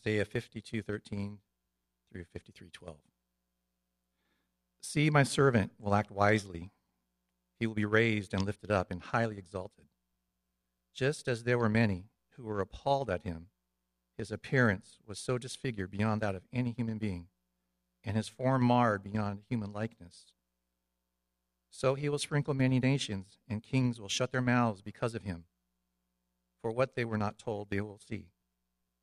Isaiah 52:13 through 53:12. See, my servant will act wisely. He will be raised and lifted up and highly exalted. Just as there were many who were appalled at him, his appearance was so disfigured beyond that of any human being, and his form marred beyond human likeness. So he will sprinkle many nations, and kings will shut their mouths because of him. For what they were not told, they will see,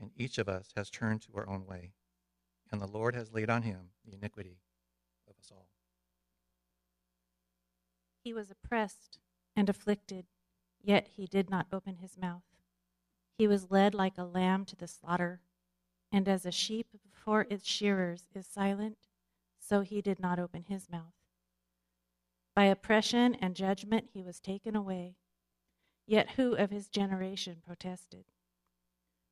and each of us has turned to our own way, and the Lord has laid on him the iniquity of us all. He was oppressed and afflicted, yet he did not open his mouth. He was led like a lamb to the slaughter, and as a sheep before its shearers is silent, so he did not open his mouth. By oppression and judgment he was taken away. Yet who of his generation protested?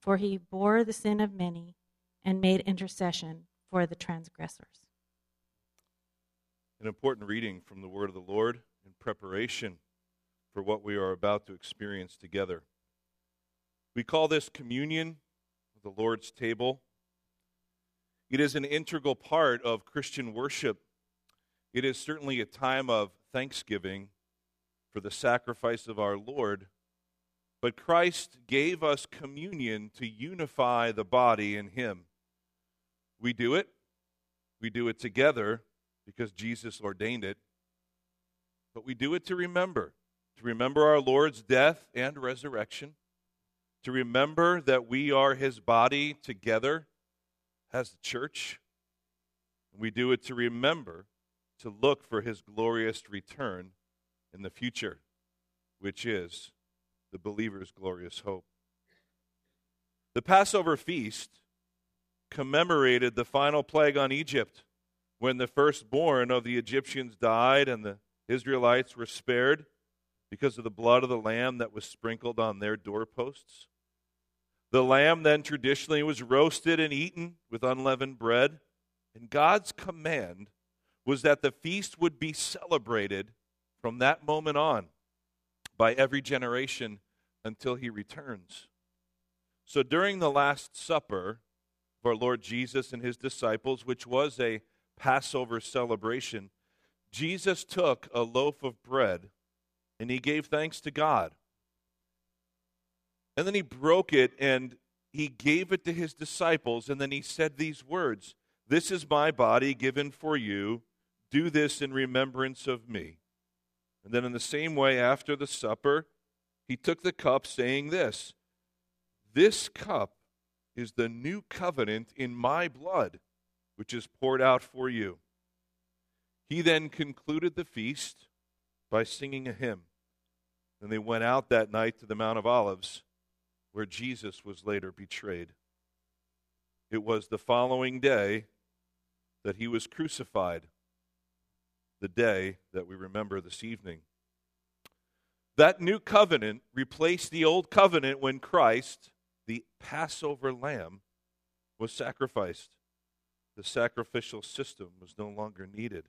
For he bore the sin of many, and made intercession for the transgressors. An important reading from the word of the Lord in preparation for what we are about to experience together. We call this communion, the Lord's table. It is an integral part of Christian worship. It is certainly a time of thanksgiving for the sacrifice of our Lord. But Christ gave us communion to unify the body in Him. We do it. We do it together because Jesus ordained it. But we do it to remember, to remember our Lord's death and resurrection, to remember that we are His body together as the church. We do it to remember, to look for His glorious return in the future, which is the believer's glorious hope. The Passover feast commemorated the final plague on Egypt when the firstborn of the Egyptians died and the Israelites were spared because of the blood of the lamb that was sprinkled on their doorposts. The lamb then traditionally was roasted and eaten with unleavened bread, and God's command was that the feast would be celebrated from that moment on by every generation until he returns. So during the Last Supper of our Lord Jesus and his disciples, which was a Passover celebration, Jesus took a loaf of bread and he gave thanks to God. And then he broke it and he gave it to his disciples, and then he said these words This is my body given for you. Do this in remembrance of me. And then, in the same way, after the supper, he took the cup, saying this This cup is the new covenant in my blood, which is poured out for you. He then concluded the feast by singing a hymn. And they went out that night to the Mount of Olives, where Jesus was later betrayed. It was the following day that he was crucified, the day that we remember this evening. That new covenant replaced the old covenant when Christ, the Passover lamb, was sacrificed. The sacrificial system was no longer needed.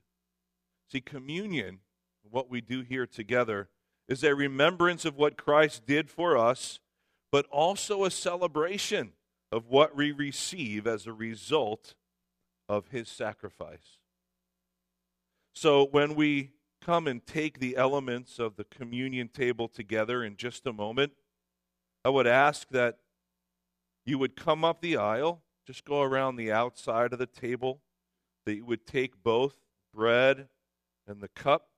See, communion, what we do here together, is a remembrance of what Christ did for us, but also a celebration of what we receive as a result of his sacrifice. So when we come and take the elements of the communion table together in just a moment, I would ask that you would come up the aisle, just go around the outside of the table, that you would take both bread and the cup,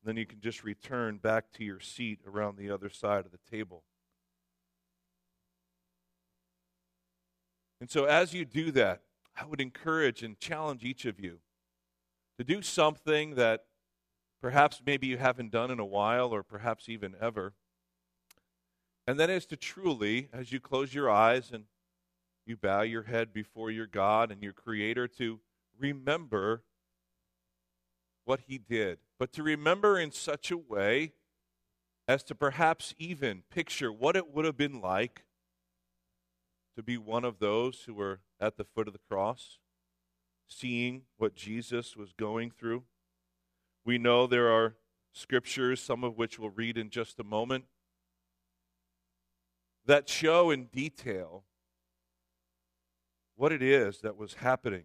and then you can just return back to your seat around the other side of the table. And so, as you do that, I would encourage and challenge each of you to do something that perhaps maybe you haven't done in a while or perhaps even ever. And that is to truly, as you close your eyes and you bow your head before your God and your Creator, to remember what He did, but to remember in such a way as to perhaps even picture what it would have been like to be one of those who were at the foot of the cross, seeing what Jesus was going through. We know there are scriptures, some of which we'll read in just a moment, that show in detail what it is that was happening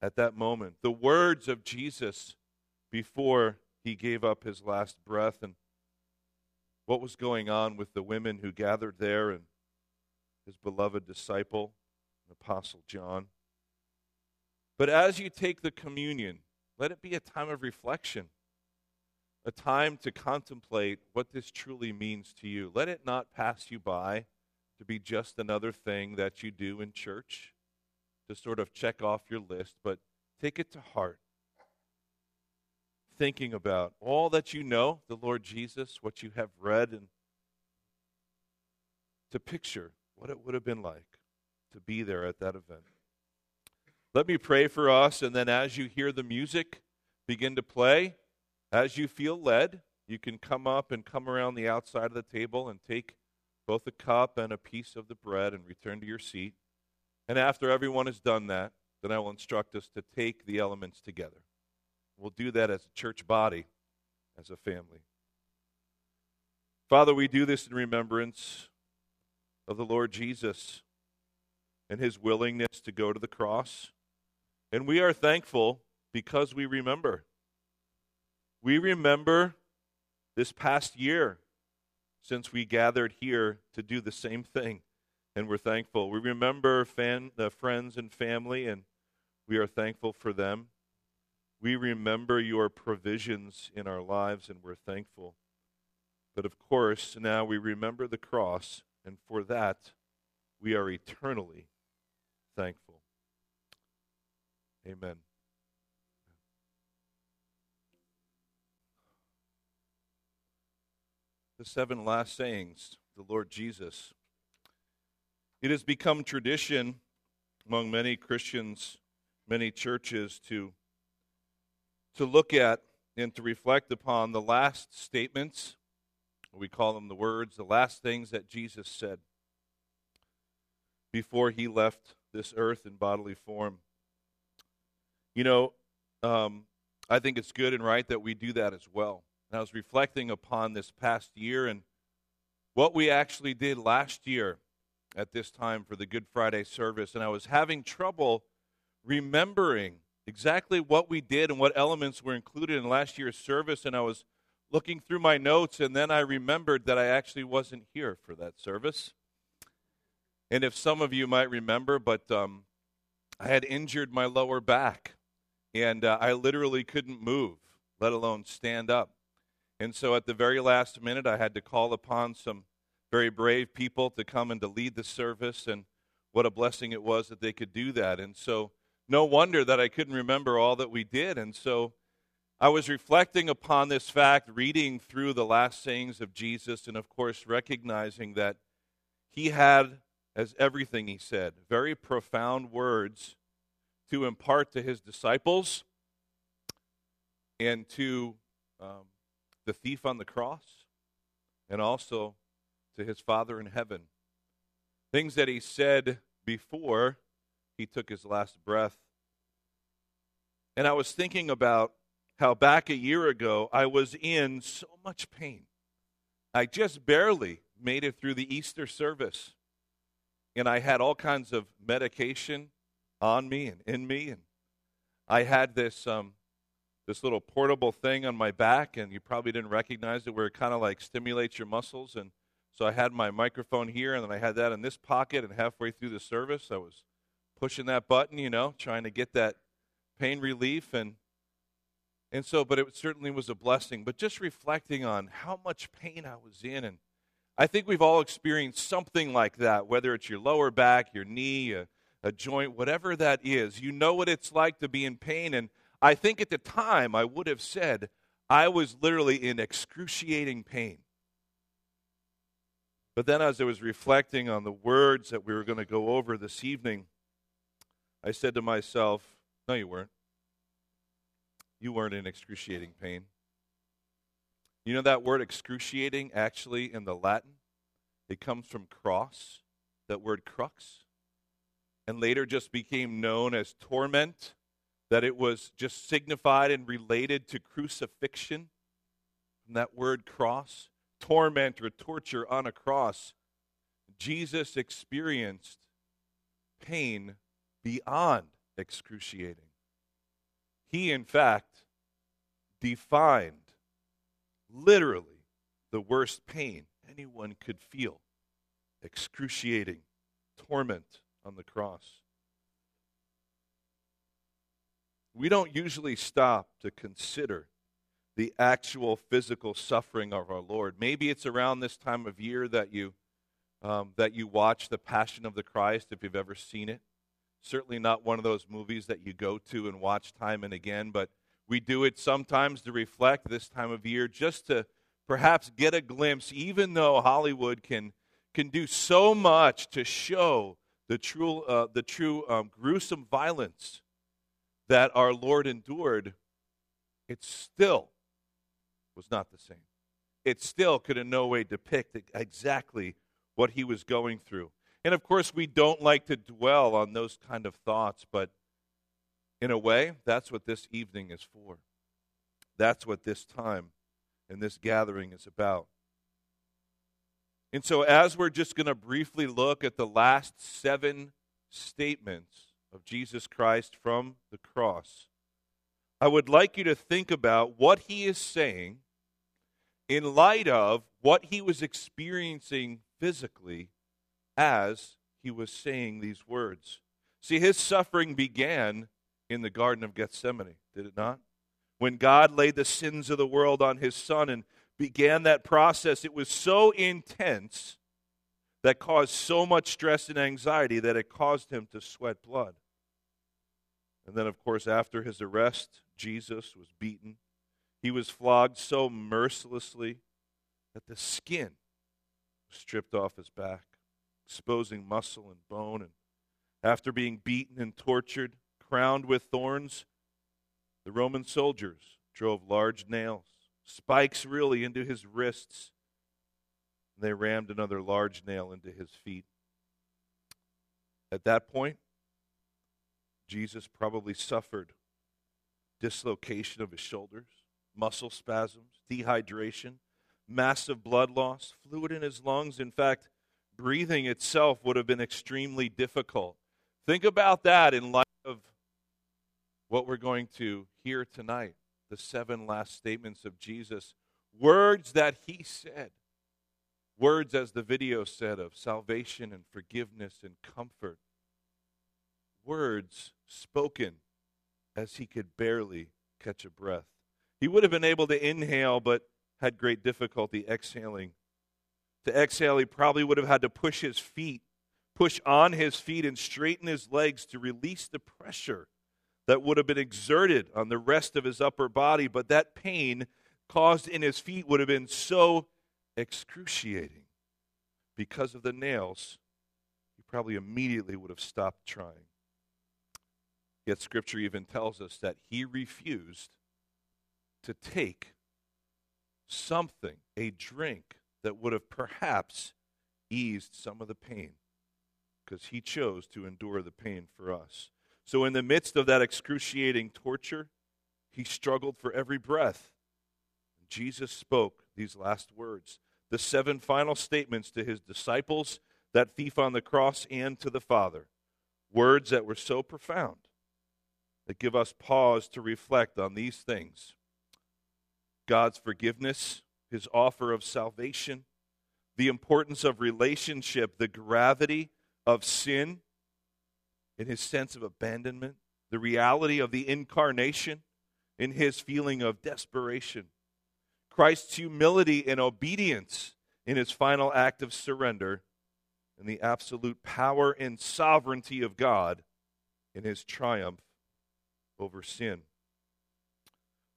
at that moment. The words of Jesus before he gave up his last breath and what was going on with the women who gathered there and his beloved disciple, Apostle John. But as you take the communion, let it be a time of reflection, a time to contemplate what this truly means to you. Let it not pass you by to be just another thing that you do in church to sort of check off your list, but take it to heart. Thinking about all that you know, the Lord Jesus, what you have read, and to picture what it would have been like to be there at that event. Let me pray for us, and then as you hear the music begin to play, as you feel led, you can come up and come around the outside of the table and take both a cup and a piece of the bread and return to your seat. And after everyone has done that, then I will instruct us to take the elements together. We'll do that as a church body, as a family. Father, we do this in remembrance of the Lord Jesus and his willingness to go to the cross. And we are thankful because we remember. We remember this past year since we gathered here to do the same thing and we're thankful. We remember fan, uh, friends and family, and we are thankful for them. We remember your provisions in our lives, and we're thankful. But of course, now we remember the cross, and for that, we are eternally thankful. Amen. The seven last sayings, the Lord Jesus it has become tradition among many Christians, many churches, to, to look at and to reflect upon the last statements. We call them the words, the last things that Jesus said before he left this earth in bodily form. You know, um, I think it's good and right that we do that as well. And I was reflecting upon this past year and what we actually did last year at this time for the Good Friday service, and I was having trouble remembering exactly what we did and what elements were included in last year's service. And I was looking through my notes, and then I remembered that I actually wasn't here for that service. And if some of you might remember, but um, I had injured my lower back, and uh, I literally couldn't move, let alone stand up. And so at the very last minute, I had to call upon some very brave people to come and to lead the service. And what a blessing it was that they could do that. And so, no wonder that I couldn't remember all that we did. And so, I was reflecting upon this fact, reading through the last sayings of Jesus, and of course, recognizing that he had, as everything he said, very profound words to impart to his disciples and to um, the thief on the cross, and also to his Father in heaven. Things that he said before he took his last breath. And I was thinking about how back a year ago I was in so much pain. I just barely made it through the Easter service. And I had all kinds of medication on me and in me. And I had this, um, this little portable thing on my back, and you probably didn't recognize it, where it kind of like stimulates your muscles. And so I had my microphone here, and then I had that in this pocket. And halfway through the service, I was pushing that button, you know, trying to get that pain relief. And and so, but it certainly was a blessing. But just reflecting on how much pain I was in, and I think we've all experienced something like that, whether it's your lower back, your knee, a joint, whatever that is. You know what it's like to be in pain. And I think at the time I would have said I was literally in excruciating pain. But then, as I was reflecting on the words that we were going to go over this evening, I said to myself, No, you weren't you weren't in excruciating pain. You know that word excruciating actually in the Latin? It comes from cross, that word crux, and later just became known as torment, that it was just signified and related to crucifixion. From that word cross, torment or torture on a cross. Jesus experienced pain beyond excruciating. He, in fact, defined literally the worst pain anyone could feel excruciating torment on the cross. We don't usually stop to consider the actual physical suffering of our Lord. Maybe it's around this time of year that you um, that you watch the Passion of the Christ, if you've ever seen it. Certainly not one of those movies that you go to and watch time and again, but we do it sometimes to reflect this time of year, just to perhaps get a glimpse, even though Hollywood can, can do so much to show the true, uh, the true um, gruesome violence that our Lord endured, it still was not the same. It still could in no way depict exactly what he was going through. And of course, we don't like to dwell on those kind of thoughts, but in a way, that's what this evening is for. That's what this time and this gathering is about. And so, as we're just going to briefly look at the last seven statements of Jesus Christ from the cross, I would like you to think about what he is saying in light of what he was experiencing physically as he was saying these words. See, his suffering began in the Garden of Gethsemane, did it not? When God laid the sins of the world on his Son and began that process, it was so intense that caused so much stress and anxiety that it caused him to sweat blood. And then, of course, after his arrest, Jesus was beaten. He was flogged so mercilessly that the skin was stripped off his back exposing muscle and bone. And after being beaten and tortured, crowned with thorns, the Roman soldiers drove large nails, spikes really, into his wrists. And they rammed another large nail into his feet. At that point, Jesus probably suffered dislocation of his shoulders, muscle spasms, dehydration, massive blood loss, fluid in his lungs. In fact, breathing itself would have been extremely difficult. Think about that in light of what we're going to hear tonight the seven last statements of Jesus. Words that he said. Words, as the video said, of salvation and forgiveness and comfort. Words spoken as he could barely catch a breath. He would have been able to inhale, but had great difficulty exhaling to exhale, he probably would have had to push his feet push on his feet and straighten his legs to release the pressure that would have been exerted on the rest of his upper body. But that pain caused in his feet would have been so excruciating because of the nails, he probably immediately would have stopped trying. Yet Scripture even tells us that he refused to take something, a drink, that would have perhaps eased some of the pain because he chose to endure the pain for us. So, in the midst of that excruciating torture, he struggled for every breath. Jesus spoke these last words, the seven final statements to his disciples, that thief on the cross, and to the Father. Words that were so profound that give us pause to reflect on these things God's forgiveness, his offer of salvation, the importance of relationship, the gravity of sin, in his sense of abandonment, the reality of the incarnation, in his feeling of desperation, Christ's humility and obedience in his final act of surrender, and the absolute power and sovereignty of God in his triumph over sin.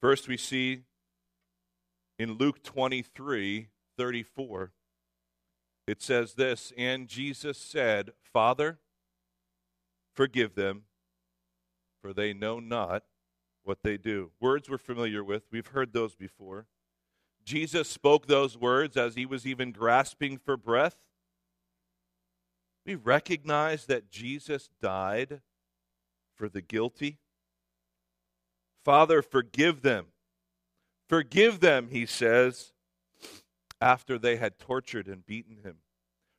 First, we see in Luke 23 34, it says this And Jesus said, Father, forgive them, for they know not what they do. Words we're familiar with, we've heard those before. Jesus spoke those words as he was even grasping for breath. We recognize that Jesus died for the guilty. Father, forgive them. Forgive them, he says, after they had tortured and beaten him.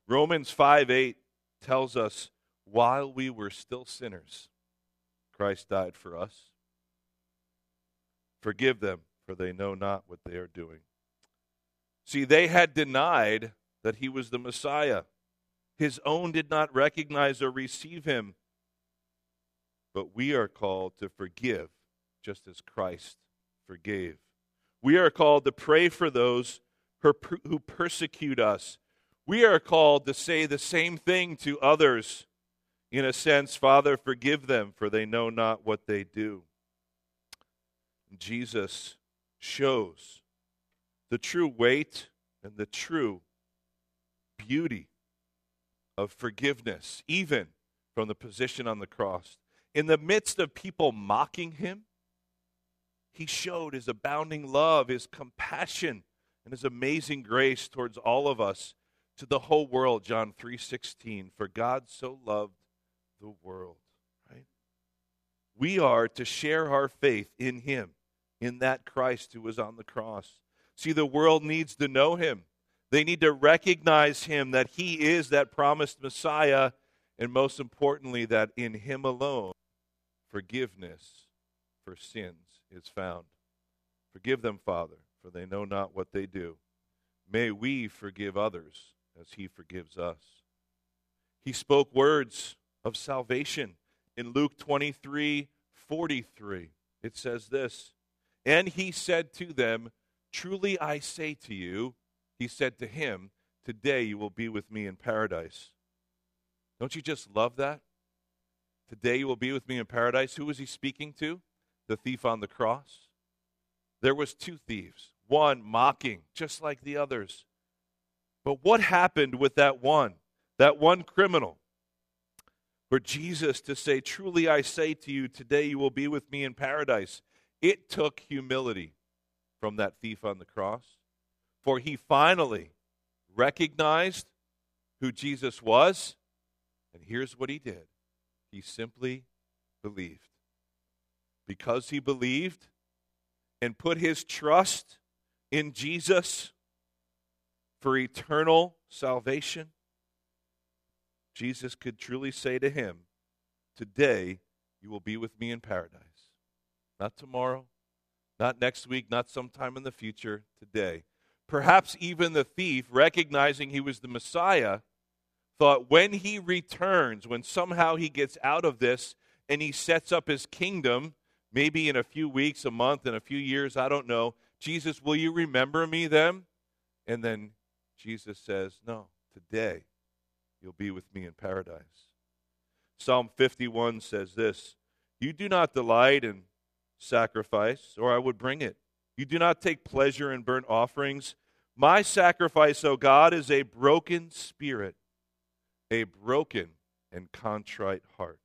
Romans 5 8 tells us, while we were still sinners, Christ died for us. Forgive them, for they know not what they are doing. See, they had denied that he was the Messiah. His own did not recognize or receive him. But we are called to forgive just as Christ forgave. We are called to pray for those who persecute us. We are called to say the same thing to others. In a sense, Father, forgive them, for they know not what they do. Jesus shows the true weight and the true beauty of forgiveness, even from the position on the cross. In the midst of people mocking him, he showed his abounding love, his compassion, and his amazing grace towards all of us to the whole world john 3:16 for god so loved the world right we are to share our faith in him in that christ who was on the cross See, the world needs to know him. They need to recognize him that he is that promised Messiah, and most importantly, that in him alone forgiveness for sins is found. Forgive them, Father, for they know not what they do. May we forgive others as he forgives us. He spoke words of salvation in Luke 23 43. It says this And he said to them, Truly I say to you, he said to him, Today you will be with me in paradise. Don't you just love that? Today you will be with me in paradise. Who was he speaking to? The thief on the cross. There was two thieves, one mocking, just like the others. But what happened with that one, that one criminal? For Jesus to say, Truly I say to you, today you will be with me in paradise. It took humility from that thief on the cross. For he finally recognized who Jesus was, and here's what he did he simply believed. Because he believed and put his trust in Jesus for eternal salvation, Jesus could truly say to him, Today you will be with me in paradise. Not tomorrow, not next week, not sometime in the future, today. Perhaps even the thief, recognizing he was the Messiah, thought when he returns, when somehow he gets out of this and he sets up his kingdom, maybe in a few weeks, a month, in a few years, I don't know, Jesus, will you remember me then? And then Jesus says, No, today you'll be with me in paradise. Psalm 51 says this You do not delight in sacrifice, or I would bring it. You do not take pleasure in burnt offerings. My sacrifice, O God, is a broken spirit, a broken and contrite heart.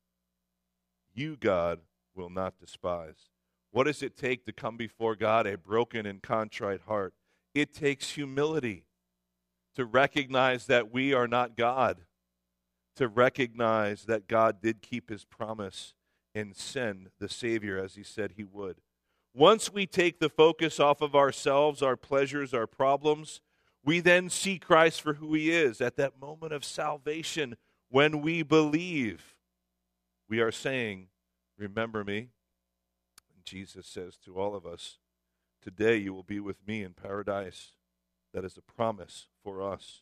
You, God, will not despise. What does it take to come before God? A broken and contrite heart. It takes humility to recognize that we are not God, to recognize that God did keep his promise and send the Savior as he said he would. Once we take the focus off of ourselves, our pleasures, our problems, we then see Christ for who he is. At that moment of salvation, when we believe, we are saying, Remember me. And Jesus says to all of us, Today you will be with me in paradise. That is a promise for us.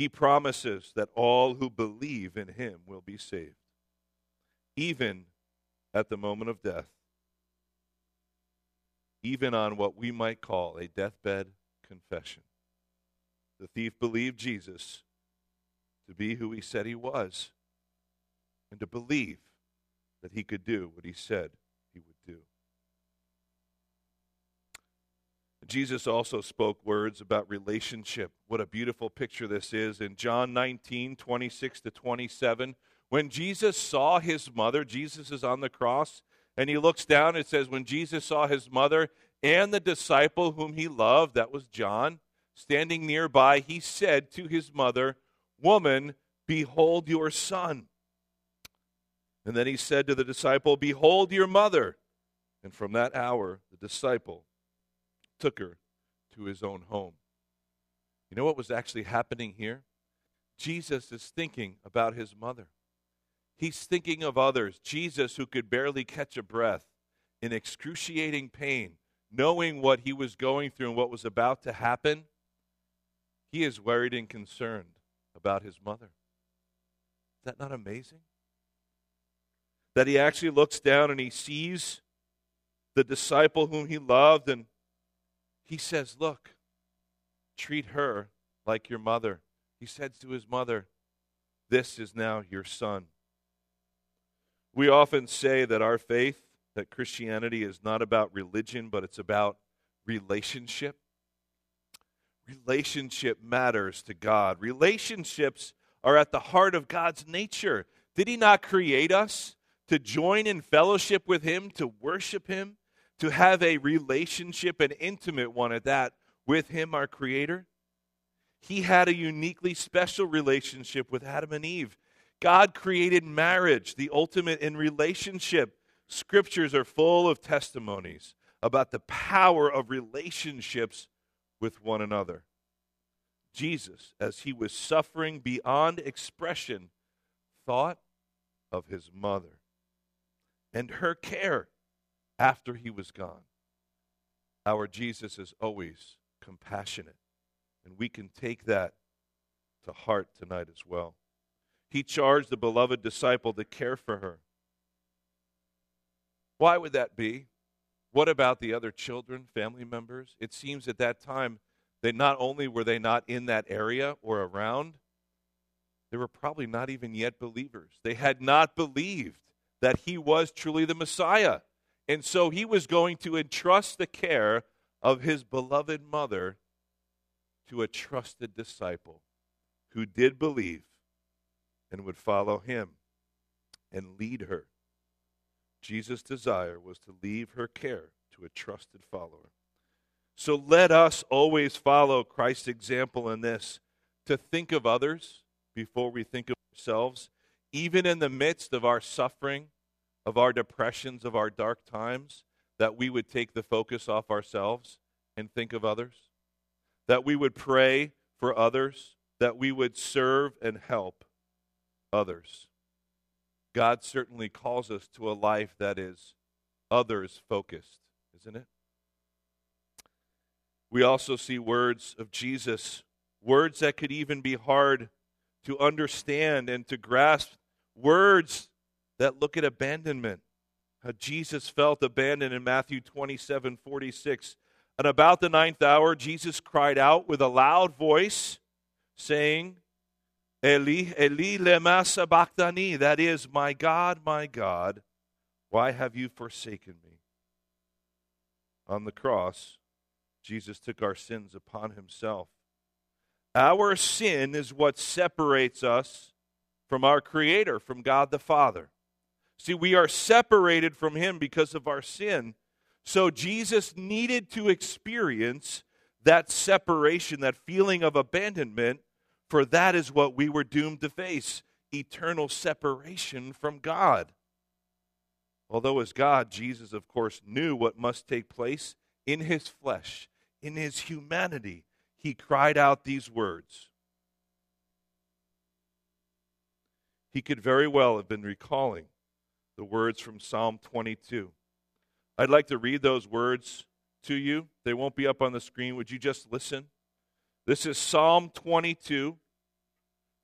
He promises that all who believe in him will be saved, even at the moment of death, even on what we might call a deathbed confession. The thief believed Jesus to be who he said he was and to believe that he could do what he said he would do. Jesus also spoke words about relationship. What a beautiful picture this is. In John 19, 26 to 27, when Jesus saw his mother, Jesus is on the cross, and he looks down, it says, When Jesus saw his mother and the disciple whom he loved, that was John, standing nearby, he said to his mother, Woman, behold your son. And then he said to the disciple, Behold your mother. And from that hour, the disciple took her to his own home. You know what was actually happening here? Jesus is thinking about his mother. He's thinking of others. Jesus, who could barely catch a breath in excruciating pain, knowing what he was going through and what was about to happen, he is worried and concerned about his mother. Is that not amazing? That he actually looks down and he sees the disciple whom he loved and he says, Look, treat her like your mother. He says to his mother, This is now your son. We often say that our faith, that Christianity is not about religion, but it's about relationship. Relationship matters to God. Relationships are at the heart of God's nature. Did He not create us to join in fellowship with Him, to worship Him? To have a relationship, an intimate one at that, with Him, our Creator. He had a uniquely special relationship with Adam and Eve. God created marriage, the ultimate in relationship. Scriptures are full of testimonies about the power of relationships with one another. Jesus, as he was suffering beyond expression, thought of his mother and her care after he was gone. Our Jesus is always compassionate, and we can take that to heart tonight as well. He charged the beloved disciple to care for her. Why would that be? What about the other children, family members? It seems at that time that not only were they not in that area or around, they were probably not even yet believers. They had not believed that he was truly the Messiah. And so he was going to entrust the care of his beloved mother to a trusted disciple who did believe and would follow him and lead her. Jesus' desire was to leave her care to a trusted follower. So let us always follow Christ's example in this to think of others before we think of ourselves, even in the midst of our suffering of our depressions, of our dark times, that we would take the focus off ourselves and think of others, that we would pray for others, that we would serve and help others. God certainly calls us to a life that is others focused, isn't it? We also see words of Jesus, words that could even be hard to understand and to grasp, words that look at abandonment. How Jesus felt abandoned in Matthew 27 46. And about the ninth hour, Jesus cried out with a loud voice, saying, Eli, Eli, lema sabachthani. That is, my God, my God, why have you forsaken me? On the cross, Jesus took our sins upon himself. Our sin is what separates us from our Creator, from God the Father. See, we are separated from Him because of our sin. So Jesus needed to experience that separation, that feeling of abandonment, for that is what we were doomed to face eternal separation from God. Although, as God, Jesus, of course, knew what must take place in his flesh, in his humanity, he cried out these words. He could very well have been recalling the words from Psalm 22. I'd like to read those words to you. They won't be up on the screen. Would you just listen? This is Psalm 22,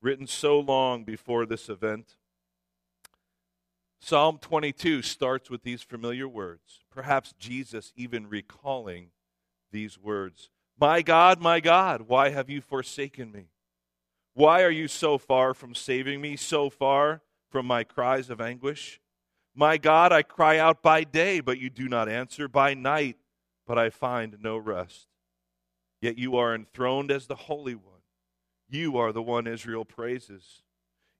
written so long before this event. Psalm 22 starts with these familiar words, perhaps Jesus even recalling these words My God, my God, why have you forsaken me? Why are you so far from saving me, so far from my cries of anguish? My God, I cry out by day, but you do not answer, by night, but I find no rest. Yet you are enthroned as the Holy One. You are the one Israel praises.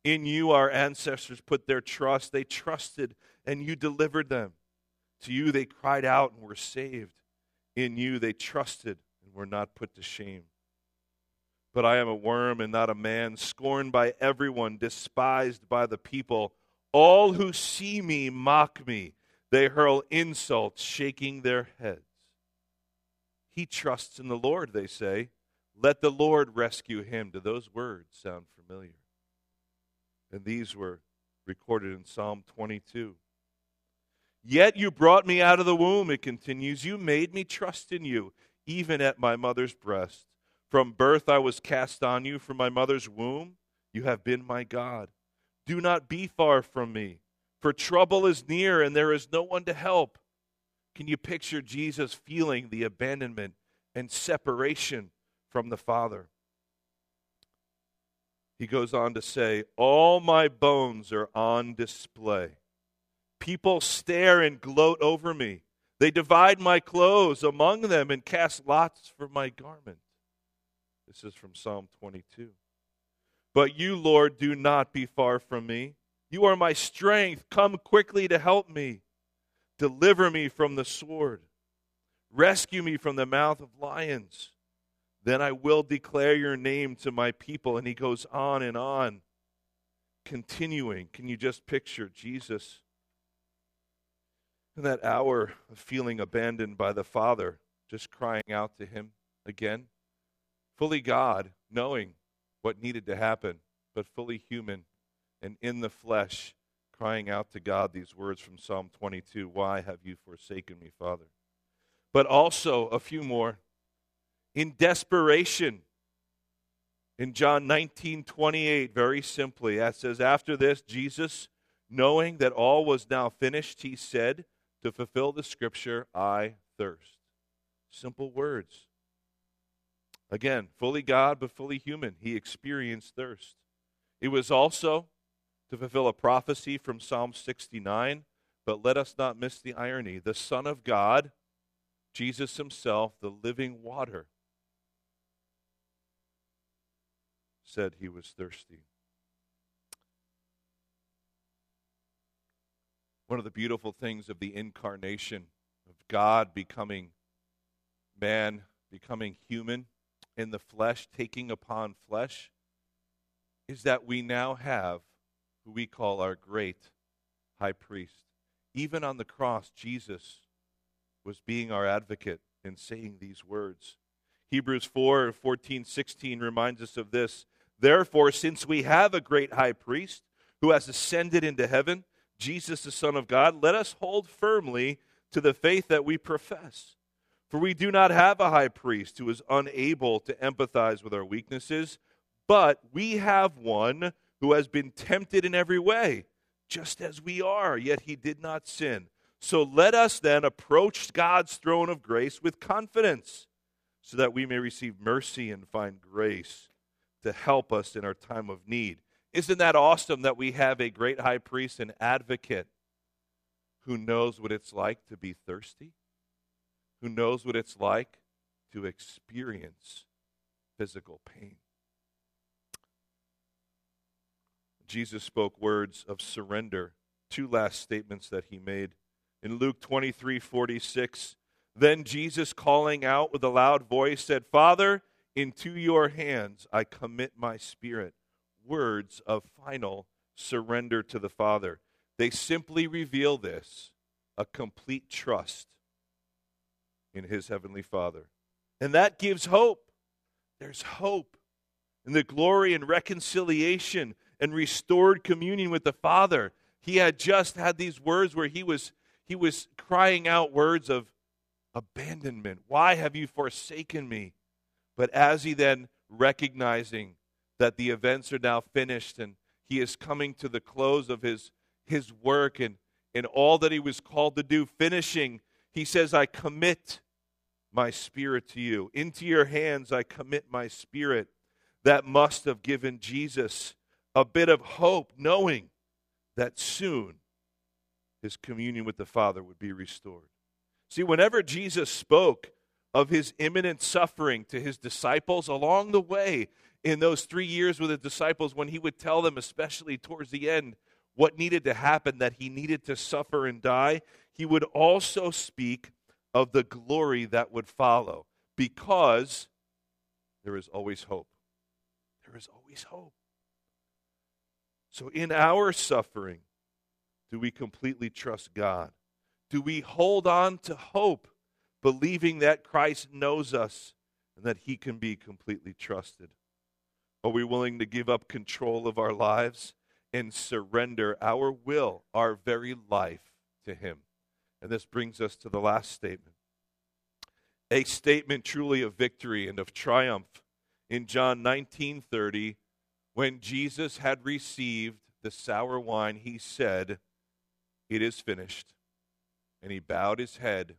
In you our ancestors put their trust. They trusted, and you delivered them. To you they cried out and were saved. In you they trusted and were not put to shame. But I am a worm and not a man, scorned by everyone, despised by the people. All who see me mock me. They hurl insults, shaking their heads. He trusts in the Lord, they say. Let the Lord rescue him. Do those words sound familiar? And these were recorded in Psalm 22. Yet you brought me out of the womb, it continues. You made me trust in you, even at my mother's breast. From birth I was cast on you, from my mother's womb. You have been my God. Do not be far from me, for trouble is near and there is no one to help. Can you picture Jesus feeling the abandonment and separation from the Father? He goes on to say, All my bones are on display. People stare and gloat over me. They divide my clothes among them and cast lots for my garment. This is from Psalm 22. But you, Lord, do not be far from me. You are my strength. Come quickly to help me. Deliver me from the sword. Rescue me from the mouth of lions. Then I will declare your name to my people. And he goes on and on, continuing. Can you just picture Jesus in that hour of feeling abandoned by the Father, just crying out to him again? Fully God, knowing what needed to happen, but fully human and in the flesh, crying out to God these words from Psalm 22 Why have you forsaken me, Father? But also a few more. In desperation, in John 19 28, very simply, it says, After this, Jesus, knowing that all was now finished, he said, To fulfill the scripture, I thirst. Simple words. Again, fully God, but fully human. He experienced thirst. It was also to fulfill a prophecy from Psalm 69, but let us not miss the irony. The Son of God, Jesus Himself, the living water, said he was thirsty. One of the beautiful things of the incarnation, of God becoming man, becoming human, in the flesh, taking upon flesh, is that we now have who we call our great high priest. Even on the cross, Jesus was being our advocate and saying these words. Hebrews 4 14, 16 reminds us of this. Therefore, since we have a great high priest who has ascended into heaven, Jesus, the Son of God, let us hold firmly to the faith that we profess. For we do not have a high priest who is unable to empathize with our weaknesses, but we have one who has been tempted in every way, just as we are, yet he did not sin. So let us then approach God's throne of grace with confidence, so that we may receive mercy and find grace to help us in our time of need. Isn't that awesome that we have a great high priest and advocate who knows what it's like to be thirsty? Who knows what it's like to experience physical pain? Jesus spoke words of surrender. Two last statements that he made. In Luke 23 46, then Jesus, calling out with a loud voice, said, Father, into your hands I commit my spirit. Words of final surrender to the Father. They simply reveal this a complete trust in his heavenly Father. And that gives hope. There's hope in the glory and reconciliation and restored communion with the Father. He had just had these words where he was he was crying out words of abandonment. Why have you forsaken me? But as he then recognizing that the events are now finished and he is coming to the close of his his work and and all that he was called to do finishing he says i commit my spirit to you into your hands i commit my spirit that must have given jesus a bit of hope, knowing that soon his communion with the Father would be restored. See, whenever Jesus spoke of his imminent suffering to his disciples along the way, in those three years with the disciples, when he would tell them, especially towards the end, what needed to happen, that he needed to suffer and die, he would also speak of the glory that would follow because there is always hope. There is always hope. So, in our suffering, do we completely trust God? Do we hold on to hope, believing that Christ knows us and that He can be completely trusted? Are we willing to give up control of our lives and surrender our will, our very life, to Him? And this brings us to the last statement a statement truly of victory and of triumph. In John 19 30, when Jesus had received the sour wine, he said, It is finished. And he bowed his head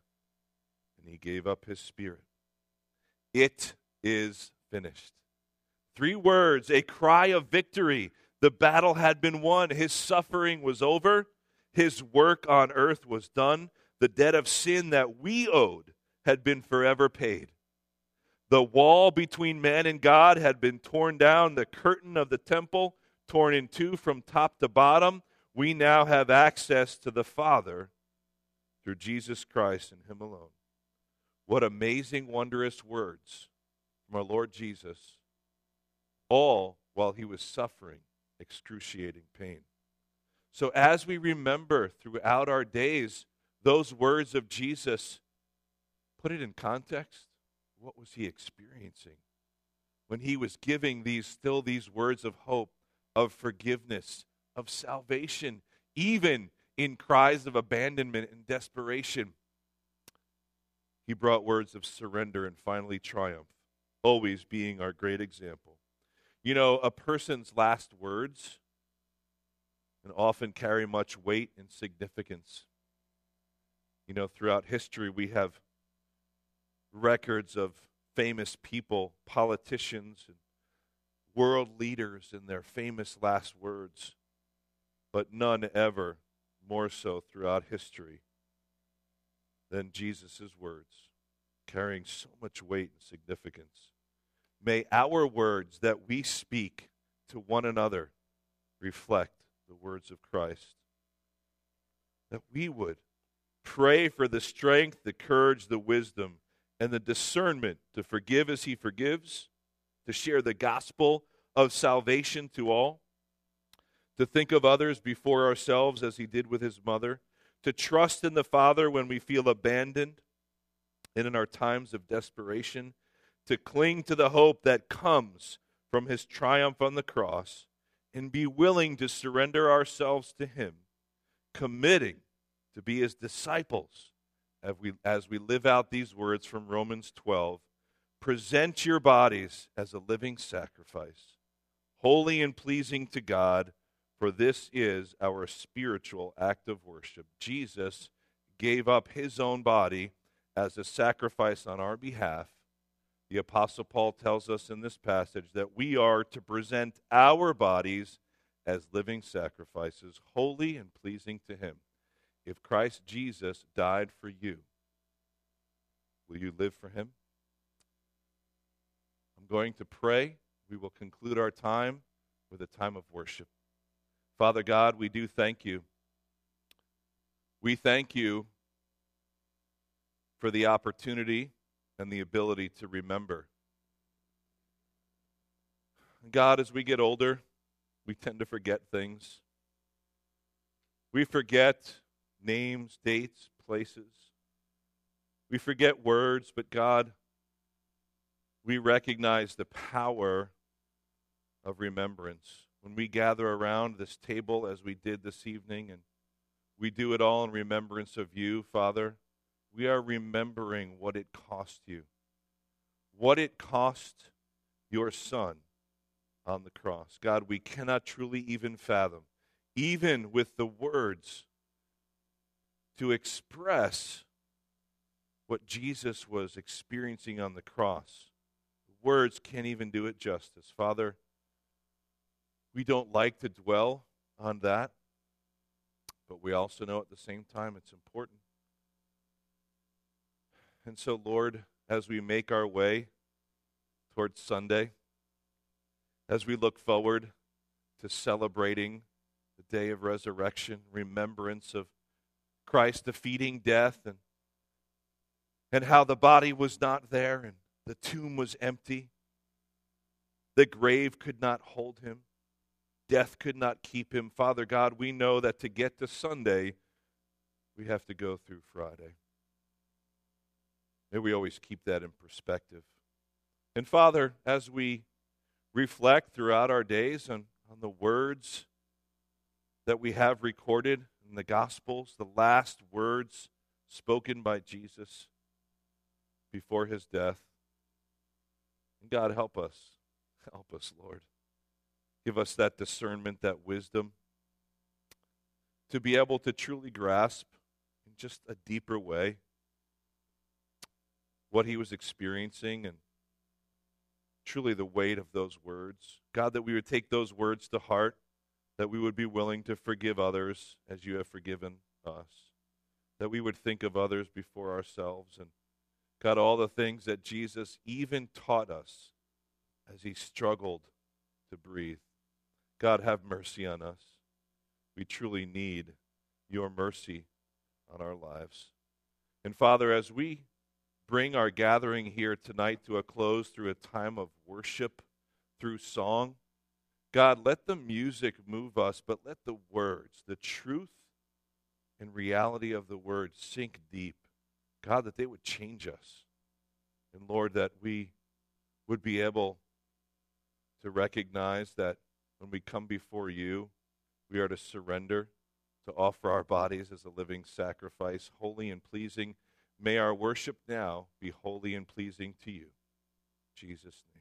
and he gave up his spirit. It is finished. Three words, a cry of victory. The battle had been won. His suffering was over. His work on earth was done. The debt of sin that we owed had been forever paid. The wall between man and God had been torn down, the curtain of the temple torn in two from top to bottom. We now have access to the Father through Jesus Christ and Him alone. What amazing, wondrous words from our Lord Jesus, all while He was suffering excruciating pain. So, as we remember throughout our days those words of Jesus, put it in context what was he experiencing? When he was giving these still these words of hope of forgiveness of salvation even in cries of abandonment and desperation he brought words of surrender and finally triumph always being our great example. You know a person's last words and often carry much weight and significance you know throughout history we have records of famous people, politicians, and world leaders in their famous last words, but none ever more so throughout history than Jesus' words, carrying so much weight and significance. May our words that we speak to one another reflect the words of Christ. That we would pray for the strength, the courage, the wisdom and the discernment to forgive as he forgives, to share the gospel of salvation to all, to think of others before ourselves as he did with his mother, to trust in the Father when we feel abandoned and in our times of desperation, to cling to the hope that comes from his triumph on the cross, and be willing to surrender ourselves to him, committing to be his disciples as we, as we live out these words from Romans 12 present your bodies as a living sacrifice, holy and pleasing to God, for this is our spiritual act of worship. Jesus gave up his own body as a sacrifice on our behalf The Apostle Paul tells us in this passage that we are to present our bodies as living sacrifices, holy and pleasing to Him. If Christ Jesus died for you, will you live for Him? I'm going to pray. We will conclude our time with a time of worship. Father God, we do thank you. We thank you for the opportunity and the ability to remember. God, as we get older, we tend to forget things. We forget names, dates, places. We forget words, but God, we recognize the power of remembrance. When we gather around this table as we did this evening, and we do it all in remembrance of you, Father, we are remembering what it cost you, what it cost your Son on the cross. God, we cannot truly even fathom, even with the words to express what Jesus was experiencing on the cross. Words can't even do it justice. Father, we don't like to dwell on that, but we also know at the same time it's important. And so, Lord, as we make our way towards Sunday, as we look forward to celebrating the day of resurrection, remembrance of Christ defeating death and, and how the body was not there and the tomb was empty. The grave could not hold him. Death could not keep him. Father God, we know that to get to Sunday, we have to go through Friday. May we always keep that in perspective. And Father, as we reflect throughout our days on, on the words that we have recorded in the Gospels, the last words spoken by Jesus before his death. And God, help us. Help us, Lord. Give us that discernment, that wisdom to be able to truly grasp in just a deeper way what he was experiencing and truly the weight of those words. God, that we would take those words to heart, that we would be willing to forgive others as you have forgiven us, that we would think of others before ourselves. And God, all the things that Jesus even taught us as he struggled to breathe. God, have mercy on us. We truly need your mercy on our lives. And Father, as we bring our gathering here tonight to a close through a time of worship, through song. God, let the music move us, but let the words, the truth and reality of the words sink deep. God, that they would change us. And Lord, that we would be able to recognize that when we come before you, we are to surrender, to offer our bodies as a living sacrifice, holy and pleasing May our worship now be holy and pleasing to you. In Jesus' name.